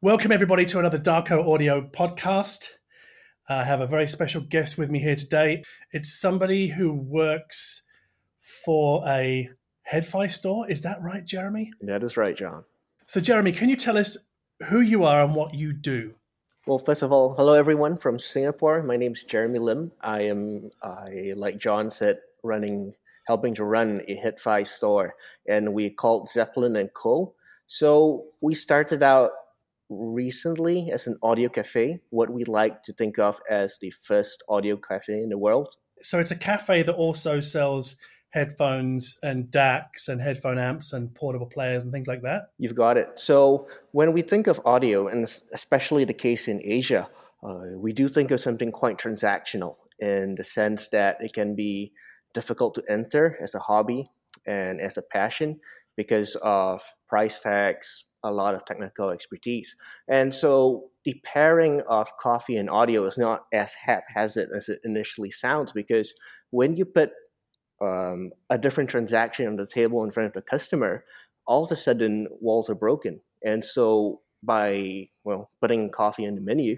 Welcome, everybody, to another Darko Audio podcast. I have a very special guest with me here today. It's somebody who works for a HeadFi store. Is that right, Jeremy? That is right, John. So, Jeremy, can you tell us who you are and what you do? Well, first of all, hello everyone from Singapore. My name is Jeremy Lim. I am, I like John said, running, helping to run a HeadFi store, and we called Zeppelin and Co. So we started out recently as an audio cafe, what we like to think of as the first audio cafe in the world. So it's a cafe that also sells headphones and DACs and headphone amps and portable players and things like that? You've got it. So when we think of audio, and especially the case in Asia, uh, we do think of something quite transactional in the sense that it can be difficult to enter as a hobby and as a passion because of price tags, a lot of technical expertise. And so the pairing of coffee and audio is not as haphazard as it initially sounds because when you put um, a different transaction on the table in front of the customer, all of a sudden walls are broken. And so by well putting coffee in the menu,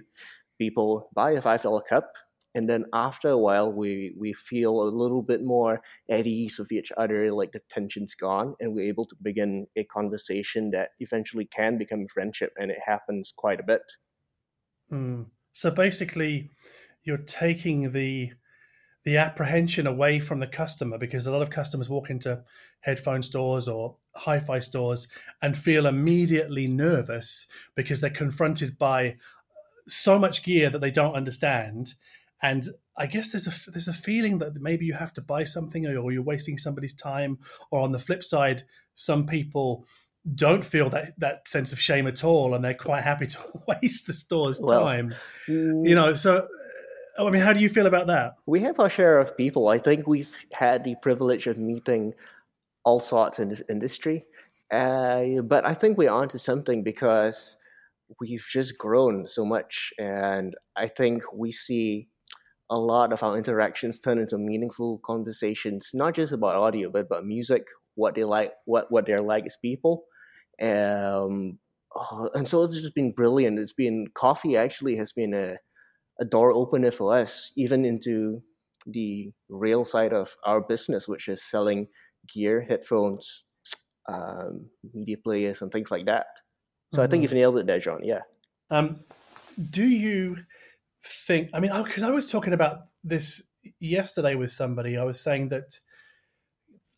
people buy a five dollar cup, and then after a while we we feel a little bit more at ease with each other like the tension's gone and we're able to begin a conversation that eventually can become a friendship and it happens quite a bit mm. so basically you're taking the the apprehension away from the customer because a lot of customers walk into headphone stores or hi-fi stores and feel immediately nervous because they're confronted by so much gear that they don't understand and I guess there's a there's a feeling that maybe you have to buy something or you're wasting somebody's time. Or on the flip side, some people don't feel that that sense of shame at all, and they're quite happy to waste the store's well, time. Mm, you know, so I mean, how do you feel about that? We have our share of people. I think we've had the privilege of meeting all sorts in this industry, uh, but I think we're onto something because we've just grown so much, and I think we see a lot of our interactions turn into meaningful conversations, not just about audio, but about music, what they like, what what they're like as people. Um, oh, and so it's just been brilliant. It's been coffee actually has been a, a door opener for us, even into the real side of our business, which is selling gear, headphones, um, media players, and things like that. So mm-hmm. I think mm-hmm. you've nailed it there, John. Yeah. Um, do you think i mean because I, I, was talking about this yesterday with somebody. I was saying that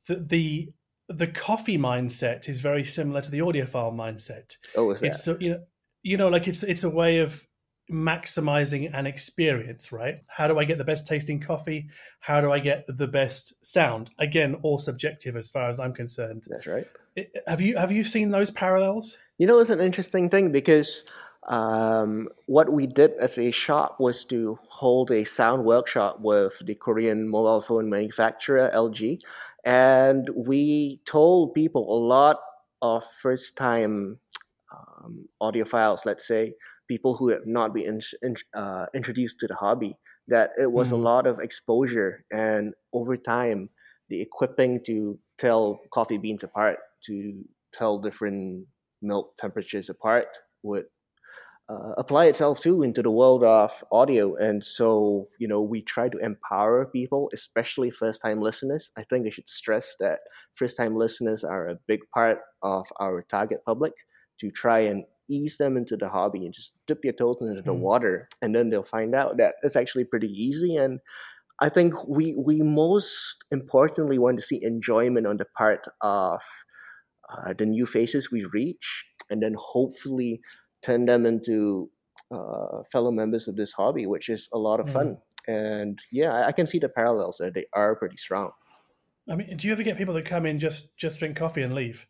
the, the the coffee mindset is very similar to the audiophile mindset. Oh is that? it's you know you know like it's it's a way of maximizing an experience right? How do i get the best tasting coffee? How do i get the best sound? Again all subjective as far as i'm concerned. That's right. Have you have you seen those parallels? You know it's an interesting thing because um, what we did as a shop was to hold a sound workshop with the Korean mobile phone manufacturer LG, and we told people a lot of first time um, audiophiles, let's say people who have not been in, in, uh, introduced to the hobby, that it was mm-hmm. a lot of exposure, and over time, the equipping to tell coffee beans apart, to tell different milk temperatures apart would uh, apply itself too into the world of audio. And so, you know, we try to empower people, especially first time listeners. I think I should stress that first time listeners are a big part of our target public to try and ease them into the hobby and just dip your toes into the mm. water. And then they'll find out that it's actually pretty easy. And I think we, we most importantly want to see enjoyment on the part of uh, the new faces we reach. And then hopefully turn them into uh, fellow members of this hobby, which is a lot of mm. fun. And yeah, I, can see the parallels there. They are pretty strong. I mean, do you ever get people that come in just just drink coffee and leave,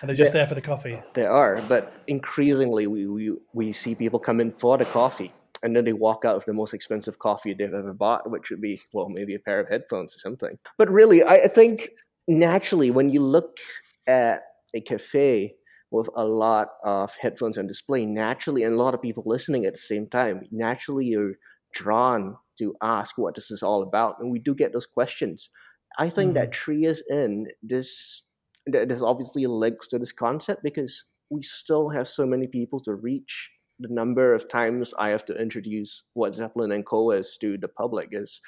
and they're just there for the coffee? There are, but increasingly we, we we see people come in for the coffee, and then they walk out with the most expensive coffee they've ever bought, which would be well maybe a pair of headphones or something. But really, I, I think naturally when you look at a cafe with a lot of headphones on display, naturally, and a lot of people listening at the same time, naturally you're drawn to ask what this is all about. And we do get those questions. I think mm. that three years in, this there's obviously links to this concept because we still have so many people to reach the number of times I have to introduce what Zeppelin and Co is to the public is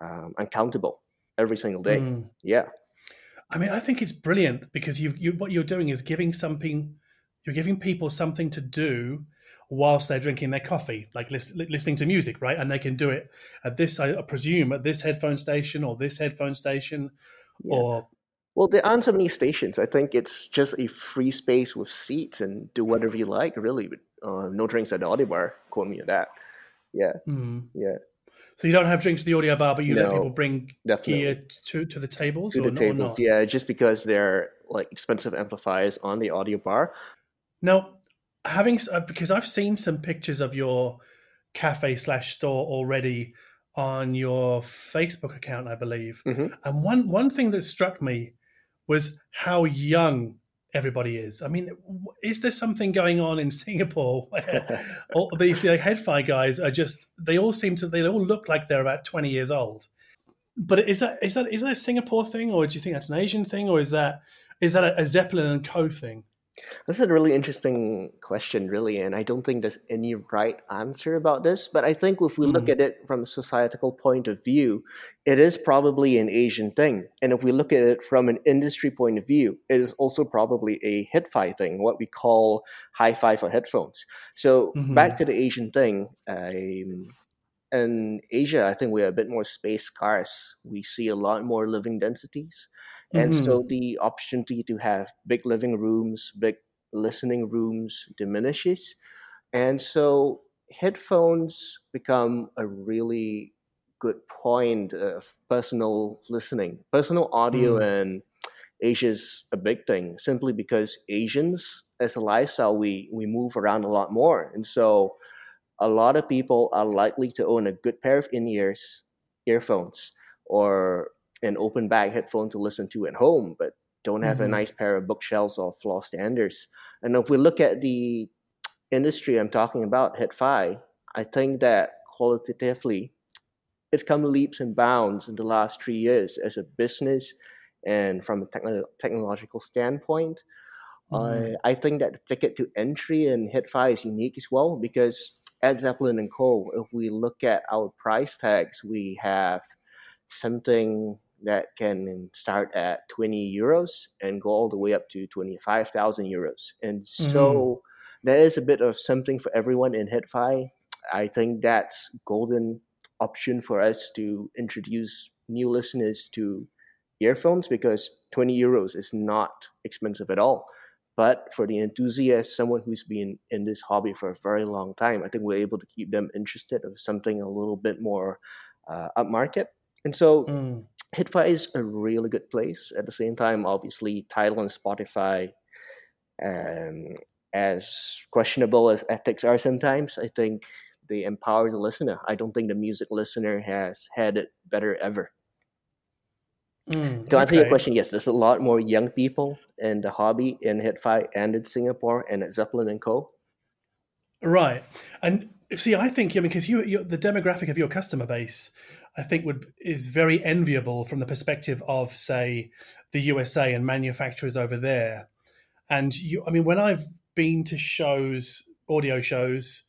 um, uncountable every single day. Mm. Yeah. I mean, I think it's brilliant because you, you what you're doing is giving something, you're giving people something to do whilst they're drinking their coffee, like listening to music, right? And they can do it at this, I presume, at this headphone station or this headphone station, yeah. or well, there aren't so many stations. I think it's just a free space with seats and do whatever you like. Really, uh, no drinks at the audio bar. Quote me on that. Yeah, mm. yeah. So you don't have drinks at the audio bar, but you no, let people bring definitely. gear to to the tables to the tables. Yeah, just because they're like expensive amplifiers on the audio bar. Now, having uh, because I've seen some pictures of your cafe slash store already on your Facebook account, I believe. Mm-hmm. And one one thing that struck me was how young everybody is. I mean, is there something going on in Singapore where all these like, head-fi guys are just they all seem to they all look like they're about 20 years old. But is that is that is that a Singapore thing or do you think that's an Asian thing or is that is that a, a Zeppelin and Co thing? That's a really interesting question, really, and I don't think there's any right answer about this. But I think if we mm. look at it from a societal point of view, it is probably an Asian thing. And if we look at it from an industry point of view, it is also probably a hi-fi thing, what we call hi-fi for headphones. So mm-hmm. back to the Asian thing, um, in Asia, I think we're a bit more space scarce. We see a lot more living densities. And mm-hmm. so the opportunity to have big living rooms, big listening rooms diminishes. And so headphones become a really good point of personal listening. Personal audio mm. and Asia's a big thing simply because Asians, as a lifestyle, we, we move around a lot more. And so a lot of people are likely to own a good pair of in ears, earphones, or an open back headphone to listen to at home, but don't have mm-hmm. a nice pair of bookshelves or floor standers. And if we look at the industry I'm talking about, Hi-Fi, I think that qualitatively, it's come leaps and bounds in the last three years as a business and from a techn- technological standpoint. Mm-hmm. I, I think that the ticket to entry in Hi-Fi is unique as well because at Zeppelin and Co., if we look at our price tags, we have something that can start at 20 euros and go all the way up to 25,000 euros. And mm-hmm. so there is a bit of something for everyone in Hi-Fi. I think that's golden option for us to introduce new listeners to earphones because 20 euros is not expensive at all. But for the enthusiast, someone who's been in this hobby for a very long time, I think we're able to keep them interested of something a little bit more uh, upmarket. And so mm. Hi-Fi is a really good place. At the same time, obviously, Tidal and Spotify, um, as questionable as ethics are sometimes, I think they empower the listener. I don't think the music listener has had it better ever. Mm, to answer okay. your question, yes, there's a lot more young people in the hobby in Hi-Fi and in Singapore and at Zeppelin and Co. Right, and see, I think I mean because you, the demographic of your customer base, I think would is very enviable from the perspective of say the USA and manufacturers over there. And you, I mean, when I've been to shows, audio shows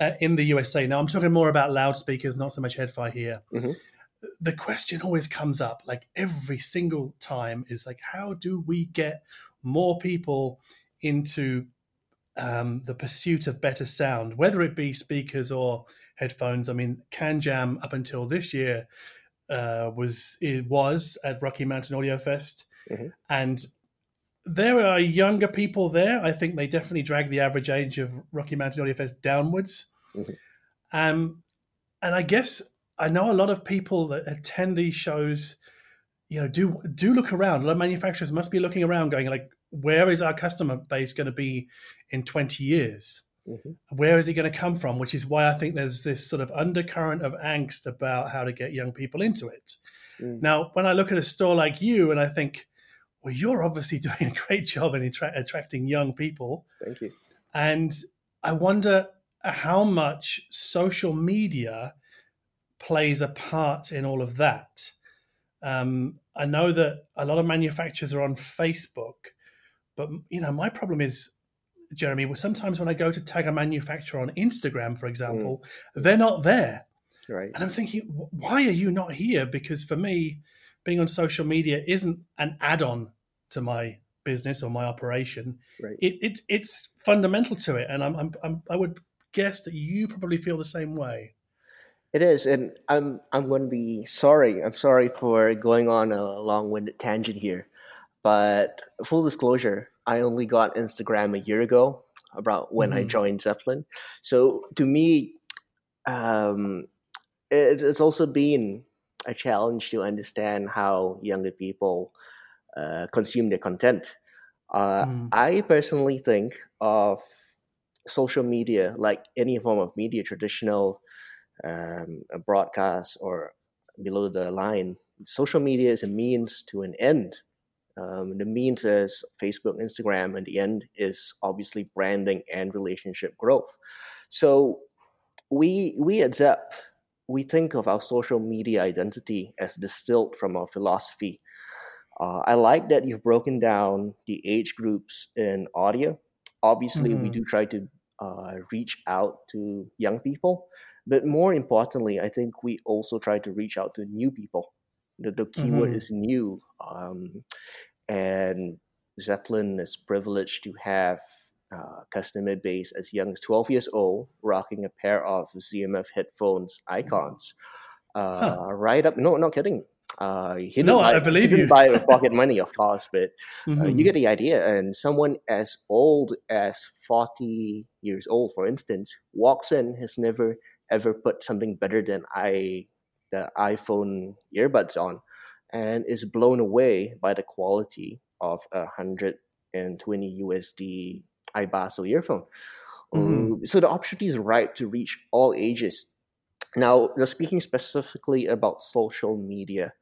uh, in the USA, now I'm talking more about loudspeakers, not so much Hi-Fi here. Mm-hmm. The question always comes up, like every single time, is like, how do we get more people into um, the pursuit of better sound, whether it be speakers or headphones. I mean, CanJam up until this year uh, was it was at Rocky Mountain Audio Fest, mm-hmm. and there are younger people there. I think they definitely drag the average age of Rocky Mountain Audio Fest downwards. Mm-hmm. Um, and I guess I know a lot of people that attend these shows. You know, do do look around. A lot of manufacturers must be looking around, going like, "Where is our customer base going to be in twenty years?" Mm-hmm. Where is he going to come from? Which is why I think there's this sort of undercurrent of angst about how to get young people into it. Mm. Now, when I look at a store like you and I think, well, you're obviously doing a great job in attra- attracting young people. Thank you. And I wonder how much social media plays a part in all of that. Um, I know that a lot of manufacturers are on Facebook, but you know, my problem is Jeremy, sometimes when I go to tag a manufacturer on Instagram, for example, mm. they're not there. Right. And I'm thinking, why are you not here? Because for me, being on social media isn't an add-on to my business or my operation. Right. It, it it's fundamental to it, and I'm, I'm, I'm I would guess that you probably feel the same way. It is, and I'm I'm going to be sorry. I'm sorry for going on a long-winded tangent here, but full disclosure, I only got Instagram a year ago, about when mm. I mm-hmm. joined Zeppelin. So to me, um, it, it's also been a challenge to understand how younger people uh, consume their content. Uh, mm. I personally think of social media like any form of media, traditional um, broadcast or below the line. Social media is a means to an end. Um, the means is Facebook, Instagram, and the end is obviously branding and relationship growth. So we we at Zep we think of our social media identity as distilled from our philosophy. Uh, I like that you've broken down the age groups in audio. Obviously, mm-hmm. we do try to uh, reach out to young people, but more importantly, I think we also try to reach out to new people. The, the keyword mm-hmm. is new. Um, and Zeppelin is privileged to have uh, customer base as young as 12 years old, rocking a pair of ZMF headphones icons. Uh, huh. Right up, no, not kidding. Uh, he no, buy, I believe he you. buy it with pocket money, of course, but mm-hmm. uh, you Mm-hmm. get the idea. And someone as old as 40 years old, for instance, walks in, has never ever put something better than I the iPhone earbuds on, and is blown away by the quality of a hundred and twenty USD iBasso earphone. Mm-hmm. so the opportunity is ripe to reach all ages. Now, speaking specifically about social media,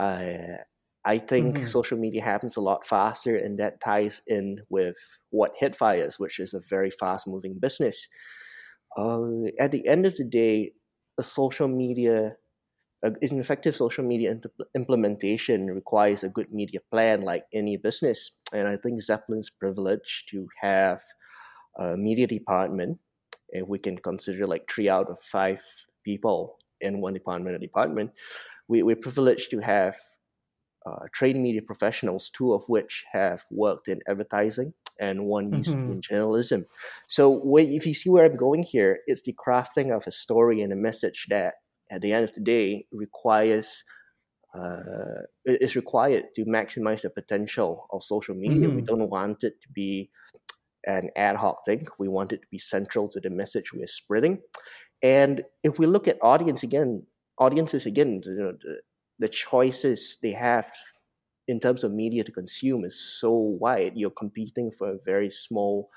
uh, I think mm-hmm. social media happens a lot faster, and that ties in with what HeadFi is, which is a very fast moving business uh, at the end of the day, a social media, an effective social media implementation requires a good media plan, like any business. And I think Zeppelin's privileged to have a media department, if we can consider like three out of five people in one department, a department, we, we're privileged to have uh, trained media professionals, two of which have worked in advertising and one used mm-hmm. in journalism. So if you see where I'm going here, it's the crafting of a story and a message that, at the end of the day, requires uh, is required to maximize the potential of social media. Mm-hmm. We don't want it to be an ad hoc thing. We want it to be central to the message we're spreading. And if we look at audience again, audiences again, you know, the, the choices they have in terms of media to consume is so wide. You're competing for a very small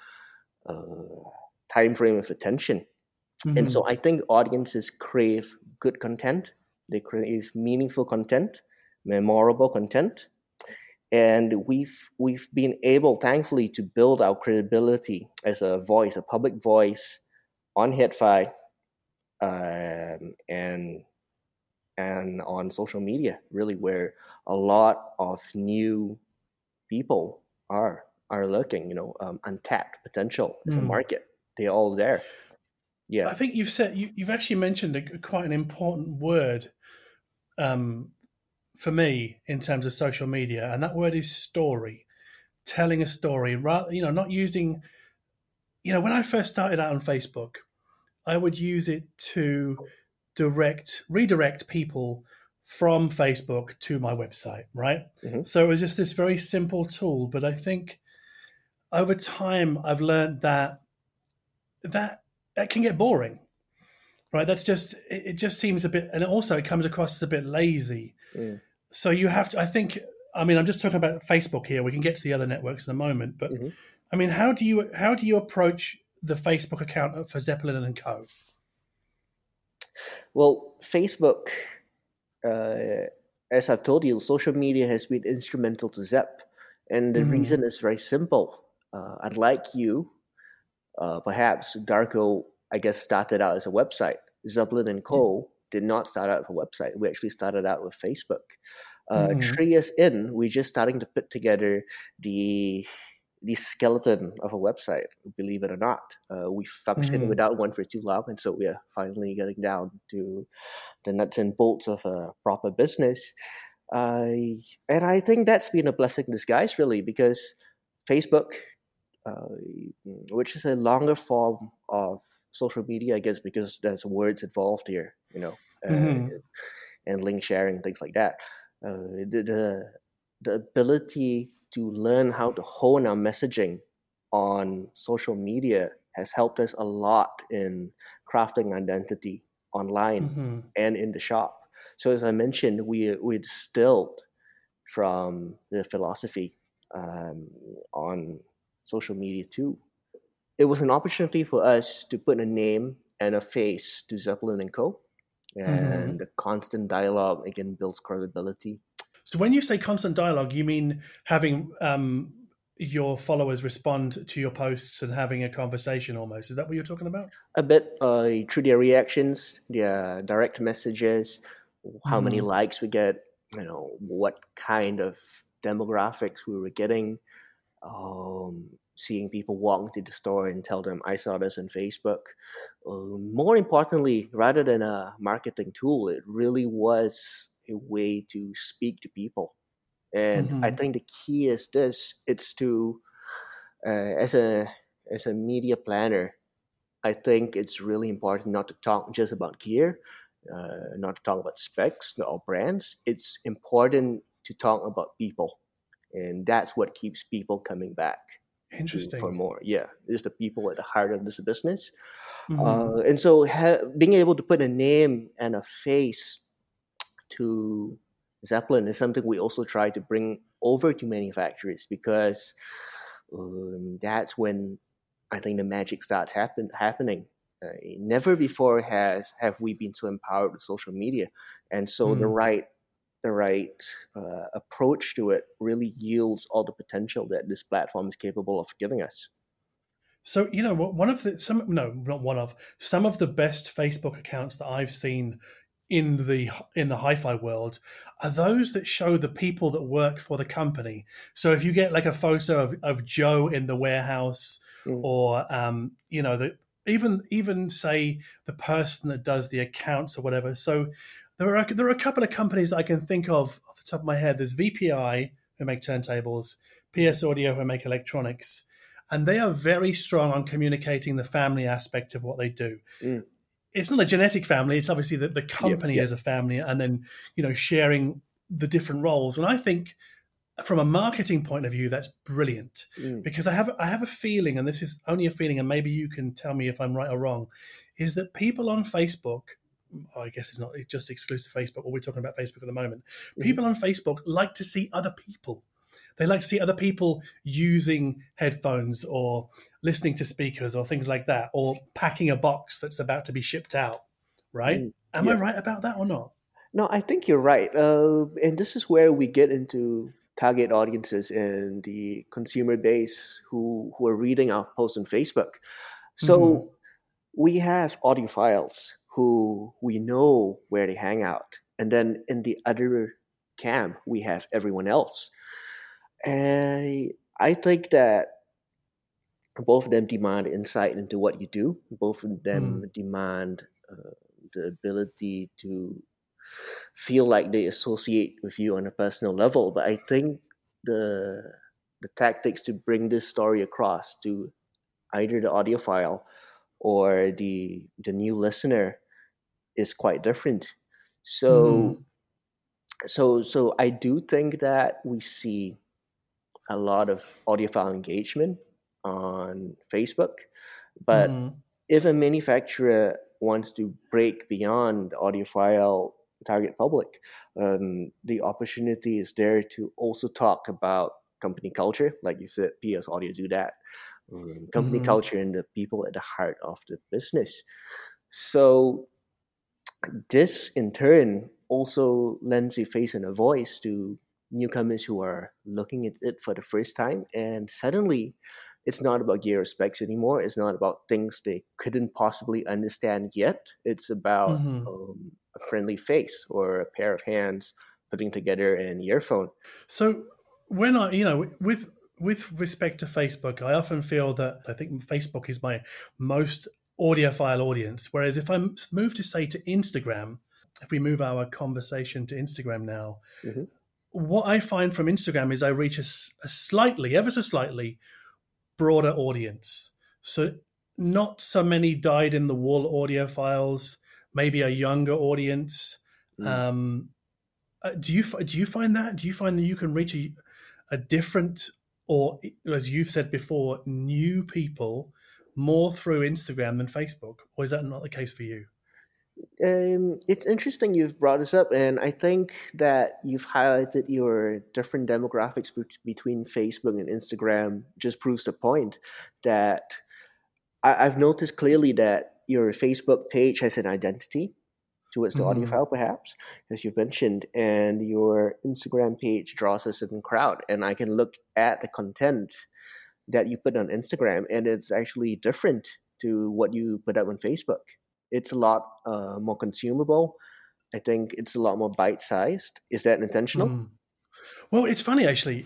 uh, time frame of attention. Mm-hmm. And so mm-hmm. I think audiences crave good content. They crave meaningful content, memorable content. And we've we've been able, thankfully, to build our credibility as a voice, a public voice on HeadFi, um, and and on social media, really, where a lot of new people are are looking. You know, um, untapped potential as mm. a market. They're all there. Yeah, I think you've said you, have actually mentioned a, quite an important word um, for me in terms of social media, and that word is story. Telling a story, rather, you know, not using. You know, when I first started out on Facebook, I would use it to direct redirect people from Facebook to my website, right? Mm-hmm. So it was just this very simple tool, but I think over time I've learned that that that can get boring. Right? That's just it, just seems a bit and also it comes across as a bit lazy. Mm. So you have to I think I mean I'm just talking about Facebook here. We can get to the other networks in a moment, but mm-hmm. I mean how do you how do you approach the Facebook account for Zeppelin and Co? Well, Facebook, uh, as I've told you, social media has been instrumental to Zepp, And the mm-hmm. reason is very simple. Uh, unlike you, uh, perhaps Darko, I guess, started out as a website. Zeppelin and Co. did not start out with a website. We actually started out with Facebook. Uh, mm-hmm. Three years in, we're just starting to put together the the skeleton of a website. Believe it or not, uh, we functioned mm-hmm. without one for too long, and so we are finally getting down to the nuts and bolts of a proper business. Uh, and I think that's been a blessing in disguise, really, because Facebook, which is a longer form of social media, I guess, because there's words involved here, you know, mm-hmm. and link sharing, things like that. Uh, the, the the ability to learn how to hone our messaging on social media has helped us a lot in crafting identity online mm-hmm. and in the shop. So as I mentioned, we we distilled from the philosophy um, on social media too. It was an opportunity for us to put a name and a face to Zeppelin and Co. Mm-hmm. And mm-hmm. the constant dialogue again builds credibility so when you say constant dialogue, you mean having um, your followers respond to your posts and having a conversation almost. Is that what you're talking about? A bit uh, through their reactions, their direct messages, how mm. many mm-hmm. likes we get, you know, what kind of demographics we were getting, um, seeing people walk into the store and tell them, I saw this on Facebook. Uh, more importantly, rather than a marketing tool, it really was a way to speak to people. And mm-hmm. I think the key is this: it's to uh, as a as a media planner, I think it's really important not to talk just about gear, uh, not to talk about specs or brands. It's important to talk about people, and that's what keeps people coming back. Interesting. For more, yeah, it's the people at the heart of this business, mm-hmm. uh, and so ha- being able to put a name and a face to Zeppelin is something we also try to bring over to manufacturers because um, that's when I think the magic starts happen happening. Uh, never before has have we been so empowered with social media, and so mm. the right the right uh, approach to it really yields all the potential that this platform is capable of giving us. So you know, one of the some no, not one of some of the best Facebook accounts that I've seen in the in the hi-fi world are those that show the people that work for the company. So if you get like a photo of, of Joe in the warehouse, mm. or um, you know, the, even even say the person that does the accounts or whatever. So there are there are a couple of companies that I can think of off the top of my head. There's VPI who make turntables, PS Audio who make electronics, and they are very strong on communicating the family aspect of what they do. Mm it's not a genetic family. It's obviously that the company yeah, yeah. a family, and then you know sharing the different roles. And I think from a marketing point of view, that's brilliant mm. because I have I have a feeling, and this is only a feeling, and maybe you can tell me if I'm right or wrong, is that people on Facebook. I guess it's not just exclusive Facebook, but we're talking about Facebook at the moment. Mm. People on Facebook like to see other people they like to see other people using headphones or listening to speakers or things like that, or packing a box that's about to be shipped out. Right? Mm, Am yeah. I right about that or not? No, I think you're right. Uh, and this is where we get into target audiences and the consumer base who who are reading our posts on Facebook. So mm-hmm. we have audiophiles who we know where they hang out, and then in the other camp we have everyone else and I think that both of them demand insight into what you do. Both of them mm. demand uh, the ability to feel like they associate with you on a personal level. But I think the the tactics to bring this story across to either the audiophile or the the new listener is quite different. So mm. so so I do think that we see a lot of audiophile engagement on Facebook. But mm. if a manufacturer wants to break beyond audiophile target public, um, the opportunity is there to also talk about company culture, like you said, PS Audio do that. Um, company mm-hmm. culture and the people at the heart of the business. So this in turn also lends a face and a voice to newcomers who are looking at it for the first time. And suddenly it's not about gear or specs anymore. It's not about things they couldn't possibly understand yet. It's about mm-hmm. um, a friendly face or a pair of hands putting together an earphone. So when i you know with with respect to Facebook, I often feel that I think Facebook is my most audiophile audience. Whereas if I move to say to Instagram, if we move our conversation to Instagram now, mm-hmm. what I find from Instagram is I reach a, a slightly, ever so slightly, broader audience. So not so many dyed in the wool audiophiles, maybe a younger audience. Mm. Um, uh, do you do you find that? Do you find that you can reach a, a different, or as you've said before, new people more through Instagram than Facebook, or is that not the case for you? Um, it's interesting you've brought this up, and I think that you've highlighted your different demographics be- between Facebook and Instagram just proves the point that I- have noticed clearly that your Facebook page has an identity towards the audiophile, perhaps, as you've mentioned, and your Instagram page draws a certain crowd, and I can look at the content that you put on Instagram, and it's actually different to what you put up on Facebook it's a lot uh, more consumable. I think it's a lot more bite sized. Is that intentional? Mm. Well, it's funny actually.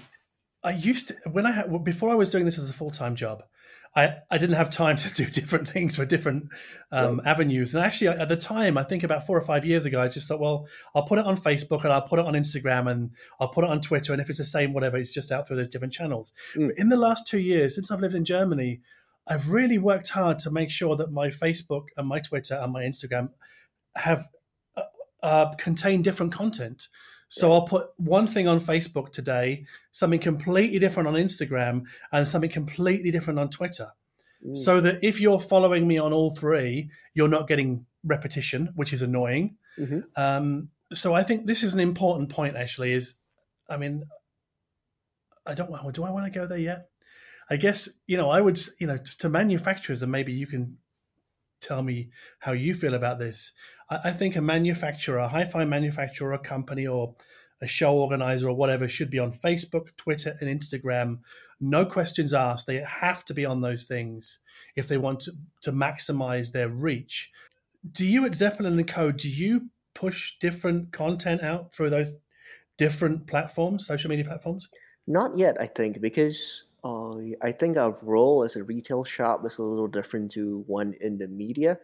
I used to when I had before I was doing this as a full time job. I, I didn't have time to do different things for different um, right. avenues. And actually, at the time, I think about four or five years ago, I just thought, well, I'll put it on Facebook and I'll put it on Instagram and I'll put it on Twitter. And if it's the same, whatever, it's just out through those different channels. Mm. in the last two years, since I've lived in Germany, I've really worked hard to make sure that my Facebook and my Twitter and my Instagram have uh, uh, contain different content. So yeah. I'll put one thing on Facebook today, something completely different on Instagram, and something completely different on Twitter. Mm. So that if you're following me on all three, you're not getting repetition, which is annoying. Mm-hmm. Um, so I think this is an important point. Actually, is I mean, I don't. Do I want to go there yet? I guess you know I would you know to manufacturers, and maybe you can tell me how you feel about this. I, I think a manufacturer, a hi-fi manufacturer, a company, or a show organizer or whatever should be on Facebook, Twitter, and Instagram. No questions asked. They have to be on those things if they want to, to maximize their reach. Do you at Zeppelin and Co. Do you push different content out through those different platforms, social media platforms? Not yet, I think, because uh, I think our role as a retail shop is a little different to one in the media.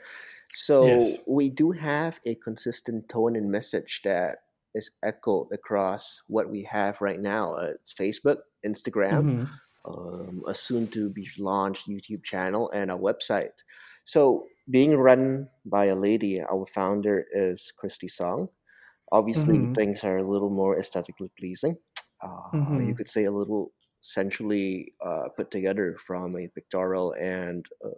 So yes. we do have a consistent tone and message that is echoed across what we have right now. Uh, it's Facebook, Instagram, mm-hmm. um, a soon to be launched YouTube channel, and our website. So being run by a lady, our founder is Christy Song. Obviously, mm-hmm. things are a little more aesthetically pleasing. Uh, mm-hmm. You could say a little essentially uh, put together from a pictorial and uh,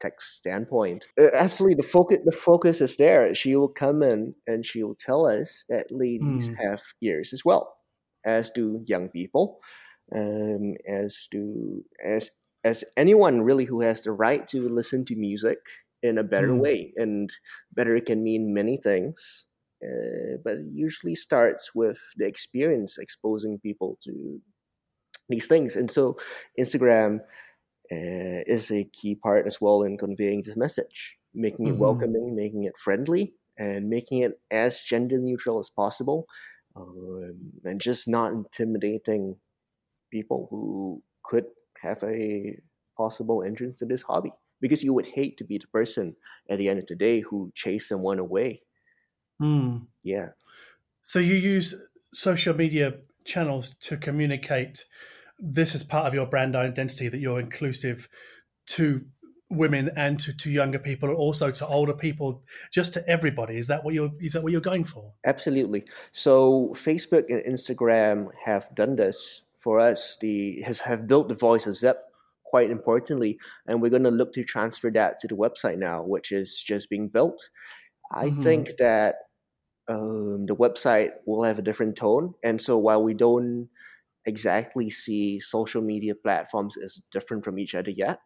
text standpoint. Uh, absolutely, the focus the focus is there. She will come in and she will tell us that ladies mm. have ears as well, as do young people, um, as do as as anyone really who has the right to listen to music in a better mm. way. And better can mean many things. Uh, but it usually starts with the experience exposing people to these things. And so Instagram uh, is a key part as well in conveying this message, making it mm-hmm. welcoming, making it friendly, and making it as gender neutral as possible, um, and just not intimidating people who could have a possible entrance to this hobby. Because you would hate to be the person at the end of the day who chase someone away. Mm. Yeah. So you use social media channels to communicate this is part of your brand identity that you're inclusive to women and to, to younger people also to older people just to everybody. Is that what you're is that what you're going for? Absolutely. So facebook and instagram have done this for us. The has have built the voice of zep quite importantly and we're going to look to transfer that to the website now which is just being built. I mm-hmm. think that um, the website will have a different tone and so while we don't exactly see social media platforms as different from each other yet.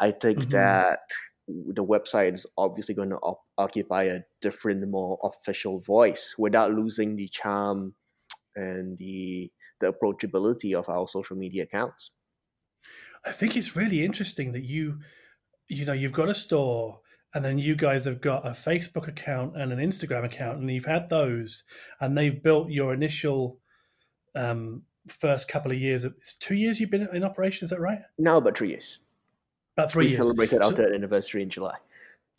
I think mm-hmm. that the website is obviously going to op- occupy a different, more official voice without losing the charm and the the approachability of our social media accounts. I think it's really interesting that you, you know, you've got a store and then you guys have got a Facebook account and an Instagram account, and you've had those, and they've built your initial um, first couple of years. It's two years you've been in operation. Is that right? Now about three years. About three we years. celebrated So- our third anniversary in July.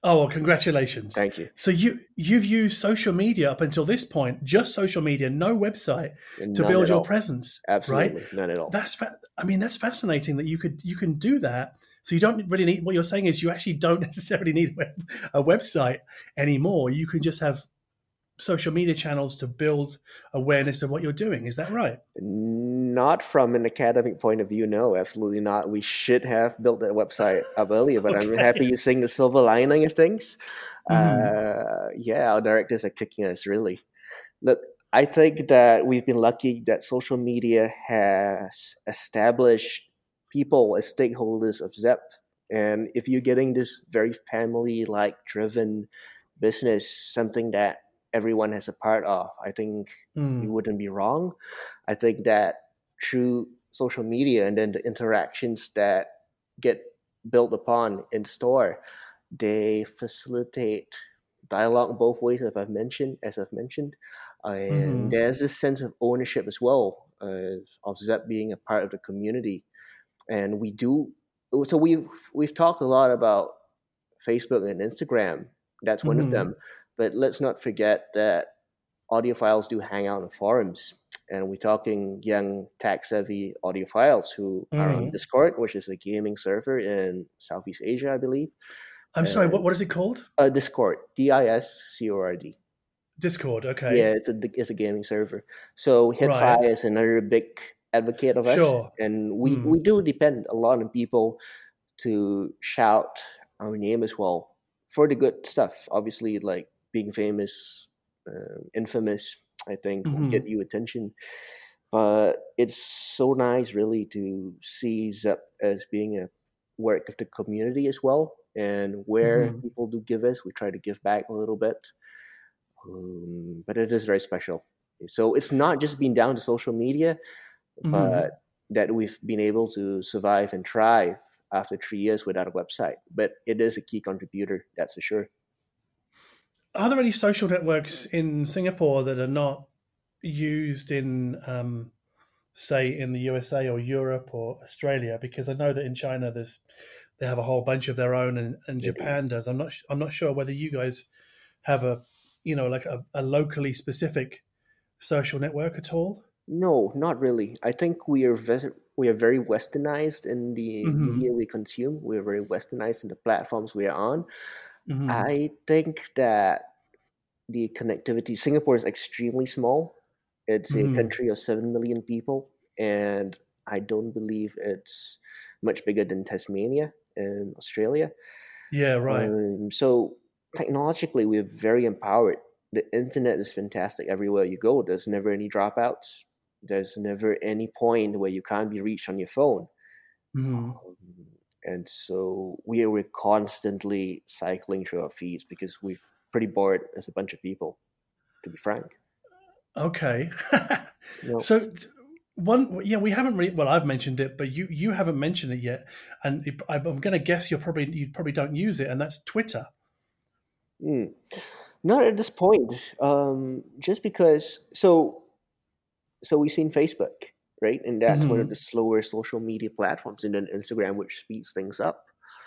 Oh, well, congratulations! Thank you. So you you've used social media up until this point, just social media, no website And to none build your all. presence. Absolutely, none at all. That's fa- I mean that's fascinating that you could you can do that. So you don't really need what you're saying is you actually don't necessarily need a website anymore. You can just have social media channels to build awareness of what you're doing. Is that right? Not from an academic point of view, no, absolutely not. We should have built that website up earlier, but I'm happy you're seeing the silver lining of things. Mhm. Uh, yeah, our directors are kicking us really. Look, I think that we've been lucky that social media has established people as stakeholders of ZEP. And if you're getting this very family like driven business, something that everyone has a part of, I think Mm. you wouldn't be wrong. I think that through social media and then the interactions that get built upon in store, they facilitate dialogue both ways, as I've mentioned, as I've mentioned, and Mhm. there's this sense of ownership as well uh, of Zep being a part of the community, and we do. So we've we've talked a lot about Facebook and Instagram. That's one of Mhm. them, but let's not forget that audiophiles do hang out in forums and we're talking young tech savvy audiophiles who are on Mhm. discord which is a gaming server in southeast asia i believe I'm sorry. Uh, What what is it called? uh, discord d-i-s-c-o-r-d Discord. Okay. yeah it's a it's a gaming server so HeadFi Right. is another big advocate of us Sure. and we Mm. we do depend a lot on people to shout our name as well for the good stuff obviously like being famous uh, infamous i think Mhm. get you attention but it's so nice really to see zep as being a work of the community as well and where Mhm. people do give us we try to give back a little bit um, but it is very special so it's not just being down to social media Mhm. but that we've been able to survive and thrive after three years without a website. But it is a key contributor, that's for sure. Are there any social networks in Singapore that are not used in, um, say, in the USA or Europe or Australia? Because I know that in China, there's they have a whole bunch of their own, and, and Japan does. I'm not. I'm not sure whether you guys have a, you know, like a, a locally specific social network at all. No, not really. I think we are ves- we are very westernized in the Mhm. media we consume. We're very westernized in the platforms we are on. Mhm. I think that the connectivity Singapore is extremely small. It's a Mhm. country of seven million people, and I don't believe it's much bigger than Tasmania in Australia. yeah. Right. Um, so technologically, we're very empowered. The internet is fantastic everywhere you go. There's never any dropouts. There's never any point where you can't be reached on your phone. Mhm. Um, and so we are constantly cycling through our feeds because we're pretty bored as a bunch of people, to be frank. Okay. So one, yeah, we haven't really. Well, I've mentioned it, but you you haven't mentioned it yet, and it- I'm going to guess you're probably you probably don't use it, and that's Twitter. mm, not at this point. Um, just because, so, so we've seen Facebook, right? And that's one of Mhm. the slower social media platforms, and then Instagram, which speeds things up.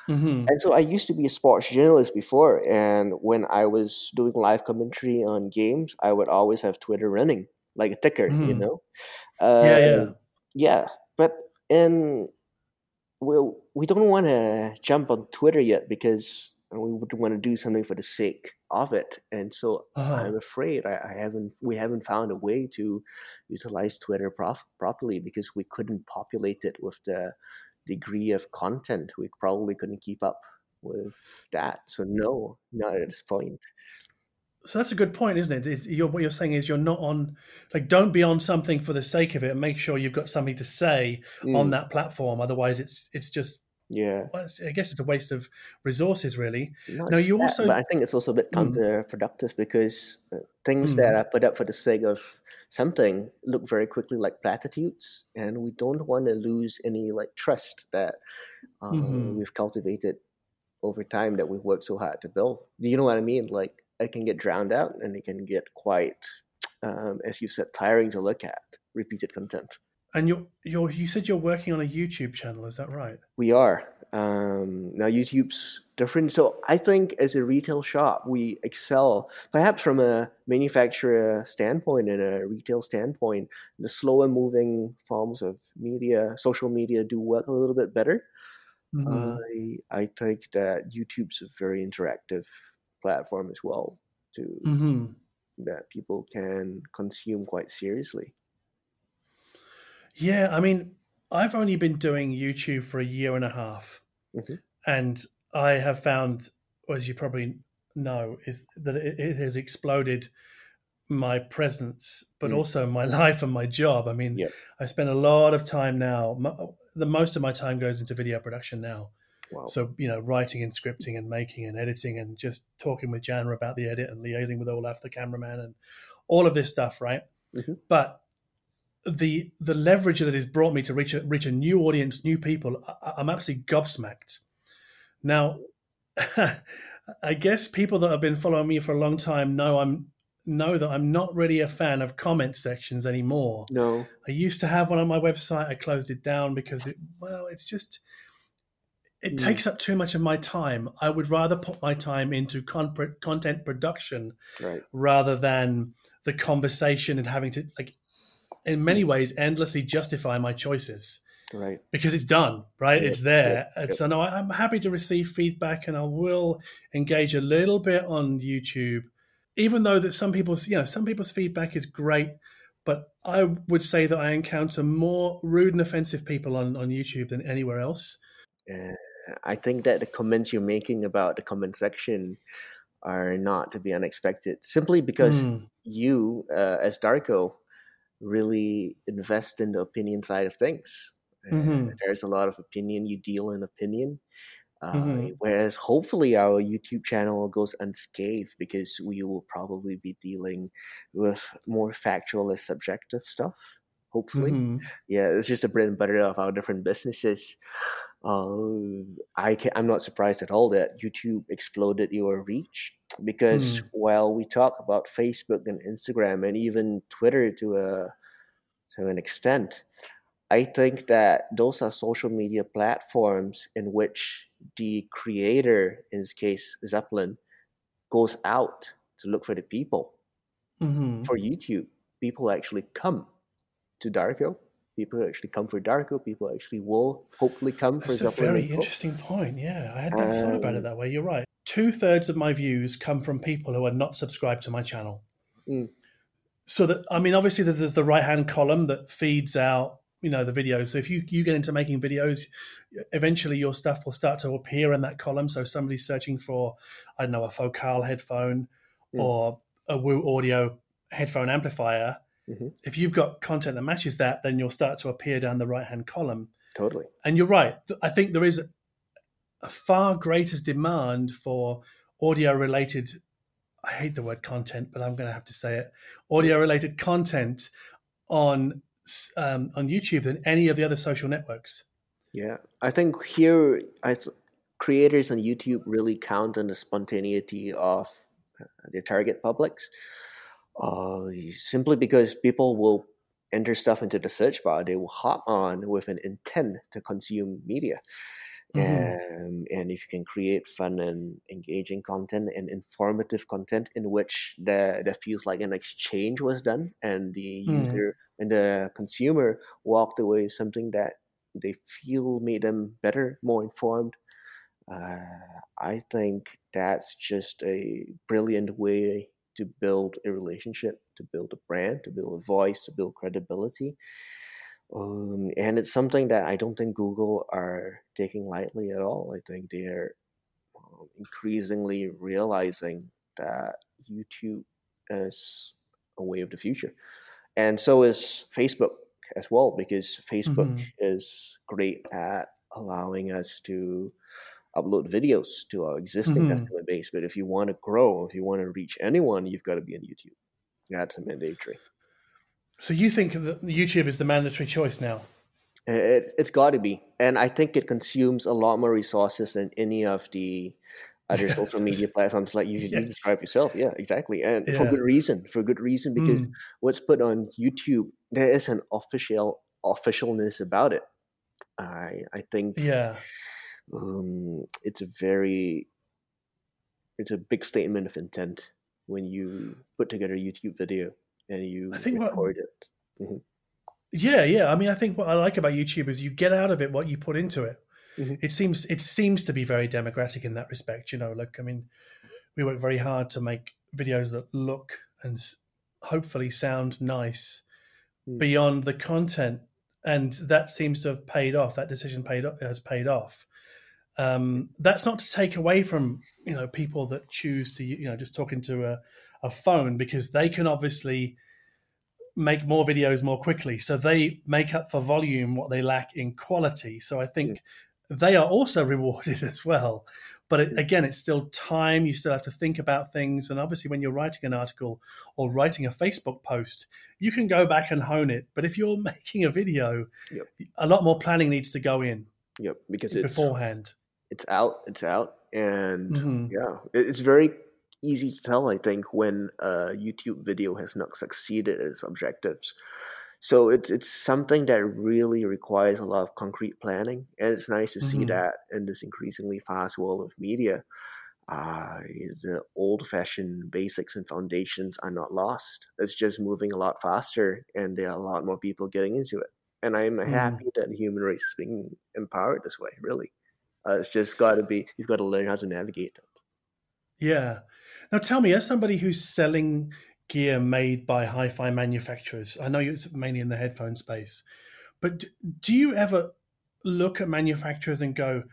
hmm And so I used to be a sports journalist before, and when I was doing live commentary on games, I would always have Twitter running like a ticker, you Mhm. know. Yeah, yeah. Uh, yeah. But in well, we don't want to jump on Twitter yet because we would want to do something for the sake of it, and so Uh-huh. I'm afraid I, I haven't we haven't found a way to utilize Twitter prof- properly because we couldn't populate it with the degree of content. We probably couldn't keep up with that. So no, not at this point. So that's a good point, isn't it? It's, you're, what you're saying is you're not on, like, don't be on something for the sake of it, and make sure you've got something to say on Mm, that platform. Otherwise, it's it's just, yeah. well, I guess it's a waste of resources, really. Not Now, you that, also- but I think it's also a bit Mm. counterproductive because uh, things Mm. that are put up for the sake of something look very quickly like platitudes, and we don't want to lose any like trust that uh, Mhm. we've cultivated over time that we've worked so hard to build. Do you know what I mean? Like it can get drowned out, and it can get quite, um, as you said, tiring to look at. Repeated content. And you you you said you're working on a YouTube channel. Is that right? We are. Um, now YouTube's different. So I think as a retail shop, we excel perhaps from a manufacturer standpoint and a retail standpoint. The slower moving forms of media, social media, do work a little bit better. Mhm. I I think that YouTube's a very interactive platform as well, to hmm that people can consume quite seriously. Yeah, I mean, I've only been doing YouTube for a year and a half, Mhm. and I have found, as you probably know, is that it, it has exploded my presence, but Mm. also my life and my job. I mean, Yep. I spend a lot of time now. mo- The most of my time goes into video production now. Wow. So you know, writing and scripting and making and editing and just talking with Jana about the edit and liaising with Olaf, the cameraman, and all of this stuff, right? Mhm. But the the leverage that has brought me to reach a reach a new audience, new people, I, I'm absolutely gobsmacked. Now, I guess people that have been following me for a long time know I'm know that I'm not really a fan of comment sections anymore. No. I used to have one on my website. I closed it down because it well, it's just it Mm. takes up too much of my time. I would rather put my time into con- content production Right. rather than the conversation and having to like in many ways endlessly justify my choices. Right. because it's done right? Yep, it's there. and yep. so no i'm happy to receive feedback and i will engage a little bit on youtube even though that some people's you know some people's feedback is great but i would say that i encounter more rude and offensive people on, on youtube than anywhere else. Uh, I think that the comments you're making about the comment section are not to be unexpected, simply because Mm, you, uh, as Darko, really invest in the opinion side of things. Mhm. There's a lot of opinion. You deal in opinion. Uh, Mhm. Whereas hopefully our YouTube channel goes unscathed because we will probably be dealing with more factual and subjective stuff. Hopefully mhm. yeah, it's just a bread and butter of our different businesses. Uh, I can, I'm not surprised at all that YouTube exploded your reach because Mm. while we talk about Facebook and Instagram and even Twitter to a to an extent, I think that those are social media platforms in which the creator, in this case Zeppelin, goes out to look for the people. Mhm. For YouTube, people actually come to Darko. People who actually come for Darko. People actually will hopefully come for That's a very interesting point. Yeah, I had never thought about it Um, that way. You're right. Two thirds of my views come from people who are not subscribed to my channel. Mm. So that I mean, obviously, there's, the right hand column that feeds out, you know, the videos. So if you you get into making videos, eventually your stuff will start to appear in that column. So if somebody's searching for, I don't know, a Focal headphone Mm. or a Woo Audio headphone amplifier. Mhm. If you've got content that matches that, then you'll start to appear down the right hand column. Totally. And you're right. I think there is a far greater demand for audio related. I hate the word content, but I'm going to have to say it. Audio related content on um, on YouTube than any of the other social networks. Yeah, I think here I th- creators on YouTube really count on the spontaneity of uh, their target publics. Uh, simply because people will enter stuff into the search bar, they will hop on with an intent to consume media. Mhm. Um, and if you can create fun and engaging content and informative content in which the that feels like an exchange was done and the Mm. user and the consumer walked away with something that they feel made them better, more informed. Uh, I think that's just a brilliant way to build a relationship, to build a brand, to build a voice, to build credibility. Um, and it's something that I don't think Google are taking lightly at all. I think they're um, increasingly realizing that YouTube is a way of the future. And so is Facebook as well, because Facebook Mhm. is great at allowing us to upload videos to our existing Mhm. customer base. But if you want to grow, if you want to reach anyone, you've got to be on YouTube. That's a mandatory. So you think that YouTube is the mandatory choice now? It's it's got to be, and I think it consumes a lot more resources than any of the other social media platforms. Like you, should Yes. describe yourself, yeah, exactly, and for good reason. For good reason, because Mm. what's put on YouTube, there is an official officialness about it. I I think Yeah. Um, it's a very it's a big statement of intent when you put together a YouTube video and you I think what record it. hmm Yeah, yeah. I mean, I think what I like about YouTube is you get out of it what you put into it. Mhm. It seems it seems to be very democratic in that respect. You know, like I mean, we work very hard to make videos that look and hopefully sound nice Mm. beyond the content, and that seems to have paid off. That decision paid has paid off. Um, that's not to take away from you know people that choose to you know just talk into a, a phone because they can obviously make more videos more quickly. So they make up for volume what they lack in quality. So I think they are also rewarded as well. But it, again, it's still time. You still have to think about things. And obviously, when you're writing an article or writing a Facebook post, you can go back and hone it. But if you're making a video, Yep. a lot more planning needs to go in Yep, because it's beforehand. It's out, it's out, and Mhm. yeah, it's very easy to tell. I think when a YouTube video has not succeeded at its objectives. So it's it's something that really requires a lot of concrete planning, and it's nice to see Mhm. that in this increasingly fast world of media. Uh, the old-fashioned basics and foundations are not lost. It's just moving a lot faster, and there are a lot more people getting into it. And I'm Mm. happy that the human race is being empowered this way. Really, uh, it's just got to be. You've got to learn how to navigate it. Yeah. Now tell me, as somebody who's selling gear made by hi-fi manufacturers, I know it's mainly in the headphone space, but do you ever look at manufacturers and go,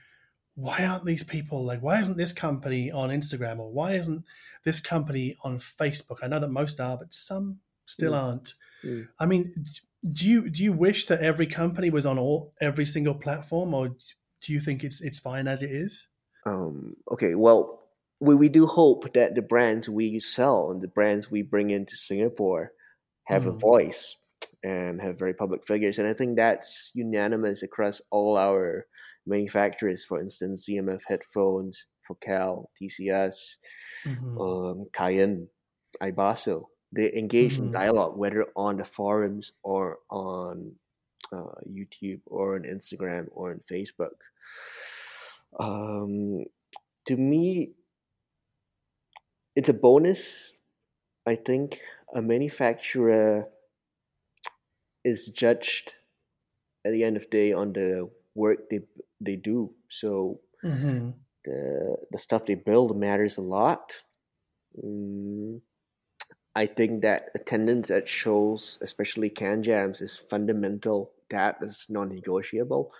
why aren't these people like why isn't this company on Instagram or why isn't this company on Facebook? I know that most are, but some still Mm. aren't. Mm. I mean, do you do you wish that every company was on all every single platform or do you think it's it's fine as it is? Um, okay, well, we, we do hope that the brands we sell and the brands we bring into Singapore have a Mhm. voice and have very public figures. And I think that's unanimous across all our manufacturers. For instance, ZMF headphones, Focal, TCS, Mhm. um, Cayin, iBasso. They engage in Mhm. dialogue, whether on the forums or on uh, YouTube or on Instagram or on Facebook. Um, to me, it's a bonus. I think a manufacturer is judged at the end of the day on the work they they do. So Mhm. the the stuff they build matters a lot. Mm, I think that attendance at shows, especially CanJams, is fundamental. That is non-negotiable,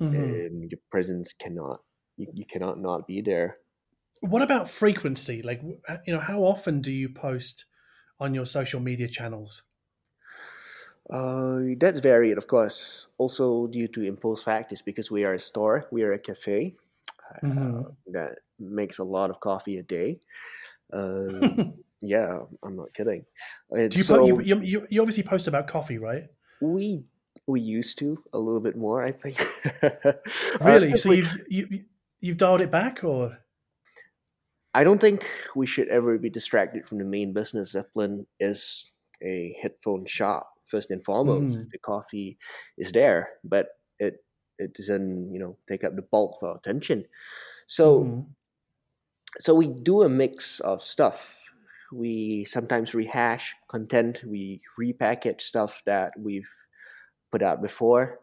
Mhm. and your presence cannot you, you cannot not be there. What about frequency? Like, you know, how often do you post on your social media channels? Uh, that's varied, of course. Also due to imposed factors, because we are a store, we are a cafe uh, Mhm. that makes a lot of coffee a day. Uh, yeah, I'm not kidding. And do you, so po- you you you obviously post about coffee, right? we we used to a little bit more, I think. Uh, Really? so we- you've you, you- you've dialed it back, or I don't think we should ever be distracted from the main business. Zeppelin is a headphone shop first and foremost. Mhm. The coffee is there, but it it doesn't you know take up the bulk of our attention. So Mhm. so we do a mix of stuff. We sometimes rehash content. We repackage stuff that we've put out before.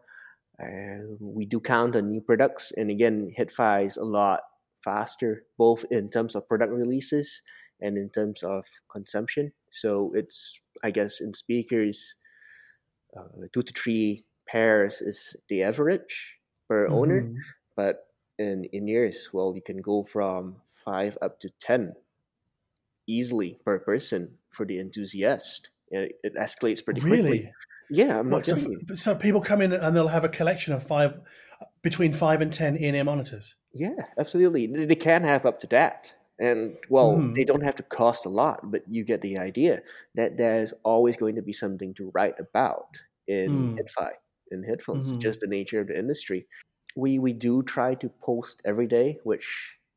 Uh, we do count on new products, and again, HeadFi is a lot faster, both in terms of product releases and in terms of consumption. So it's, I guess, in speakers, uh, two to three pairs is the average per owner Mhm. but in in years well you can go from five up to ten easily per person for the enthusiast it, it escalates pretty quickly really? Yeah i'm not so, so people come in and they'll have a collection of five, between five and ten in-ear monitors. yeah absolutely they, can have up to that and well Mhm. they don't have to cost a lot but you get the idea that there's always going to be something to write about in Mm. HeadFi in headphones Mhm. just the nature of the industry we we do try to post every day which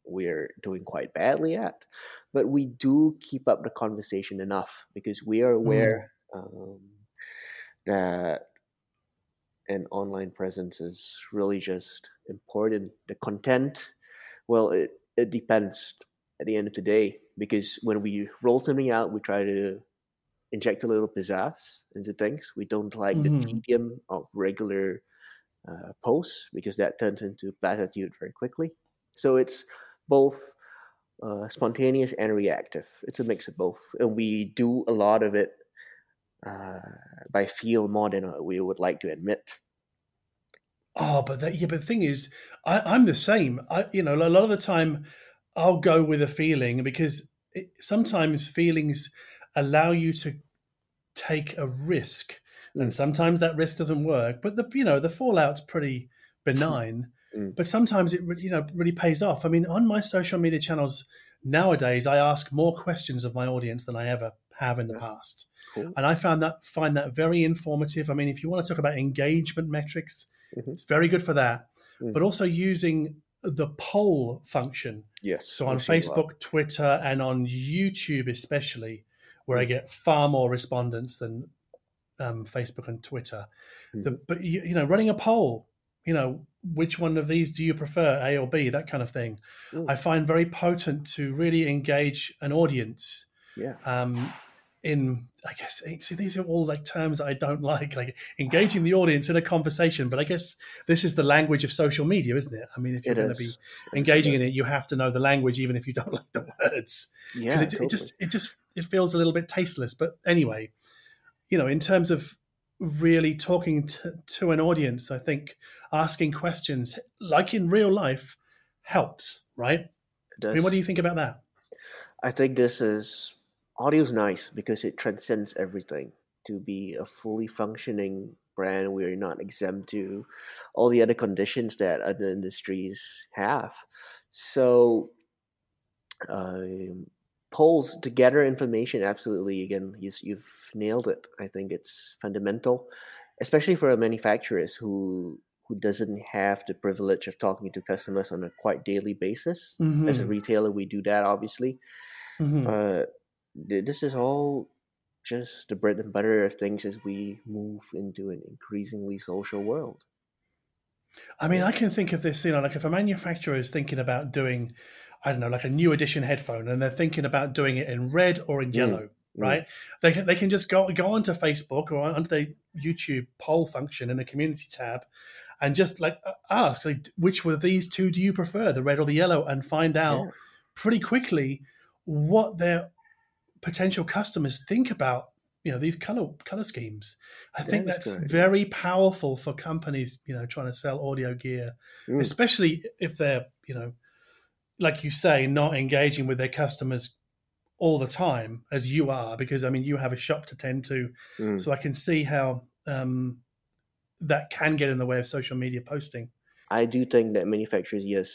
we're doing quite badly at but we do keep up the conversation enough because we are aware um, that an online presence is really just important. The content, well, it, it depends at the end of the day because when we roll something out, we try to inject a little pizzazz into things. We don't like mm-hmm. the tedium of regular uh, posts because that turns into platitude very quickly. So it's both uh, spontaneous and reactive. It's a mix of both, and we do a lot of it uh, by feel more than we would like to admit. Oh, but that, yeah, but the thing is, I, am the same. I, you know, a lot of the time, I'll go with a feeling because it, sometimes feelings allow you to take a risk, mm. and sometimes that risk doesn't work. But the you know the fallout's pretty benign. Mm. But sometimes it you know really pays off. I mean, on my social media channels nowadays, I ask more questions of my audience than I ever have in the past. Cool. And I found that find that very informative. I mean, if you want to talk about engagement metrics, mm-hmm. it's very good for that. Mm-hmm. But also using the poll function. Yes. So on Facebook, Twitter, and on YouTube especially, where mm-hmm. I mm. get far more respondents than um, Facebook and Twitter. The, mm-hmm. but you, you know, running a poll, you know, which one of these do you prefer, A or B, that kind of thing, mm. I find very potent to really engage an audience. Yeah. Um, in I guess eh, see these are all like terms that I don't like, like engaging the audience in a conversation. But I guess this is the language of social media, isn't it? I mean, if you're going to be engaging in it, you have to know the language, even if you don't like the words. Yeah, it, totally. it just it just it feels a little bit tasteless. But anyway, you know, in terms of really talking to, to an audience, I think asking questions, like in real life, helps. Right? I mean, what do you think about that? I think this is audio is nice because it transcends everything. To be a fully functioning brand, we're not exempt to all the other conditions that other industries have. So, um, polls to gather information, absolutely. Again, you've, you've nailed it. I think it's fundamental, especially for manufacturers who who doesn't have the privilege of talking to customers on a quite daily basis. Mm-hmm. As a retailer, we do that obviously. Mm-hmm. Uh, this is all just the bread and butter of things as we move into an increasingly social world. I mean, I can think of this, you know, like if a manufacturer is thinking about doing, I don't know, like a new edition headphone, and they're thinking about doing it in red or in mm, yellow, mm. right? Mm. They can they can just go go onto Facebook or onto the YouTube poll function in the community tab, and just like ask, like, which of these two do you prefer, the red or the yellow, and find out yeah. pretty quickly what their potential customers think about you know these color color schemes. I think that's very powerful for companies you know trying to sell audio gear, mm. especially if they're you know like you say not engaging with their customers all the time as you are because I mean you have a shop to tend to, mm. so I can see how um, that can get in the way of social media posting. I do think that manufacturers yes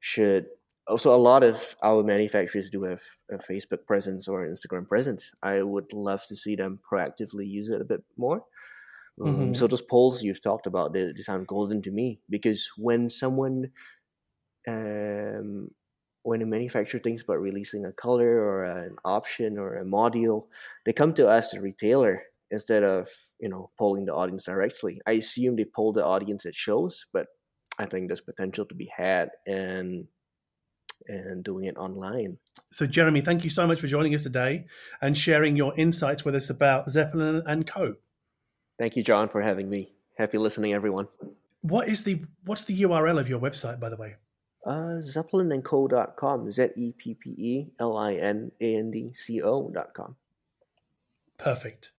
should also a lot of our manufacturers do have a Facebook presence or an Instagram presence. I would love to see them proactively use it a bit more. Um, mm-hmm. so those polls you've talked about, they, they, sound golden to me because when someone, um, when a manufacturer thinks about releasing a color or an option or a module, they come to us, the retailer, instead of you know polling the audience directly. I assume they poll the audience at shows, but I think there's potential to be had and and doing it online. So, Jeremy, thank you so much for joining us today and sharing your insights with us about Zeppelin and Co. Thank you, John, for having me. Happy listening, everyone. What is the what's the URL of your website, by the way? Uh, zeppelinandco.com. Z e p p e l i n a n d c o.com. Perfect.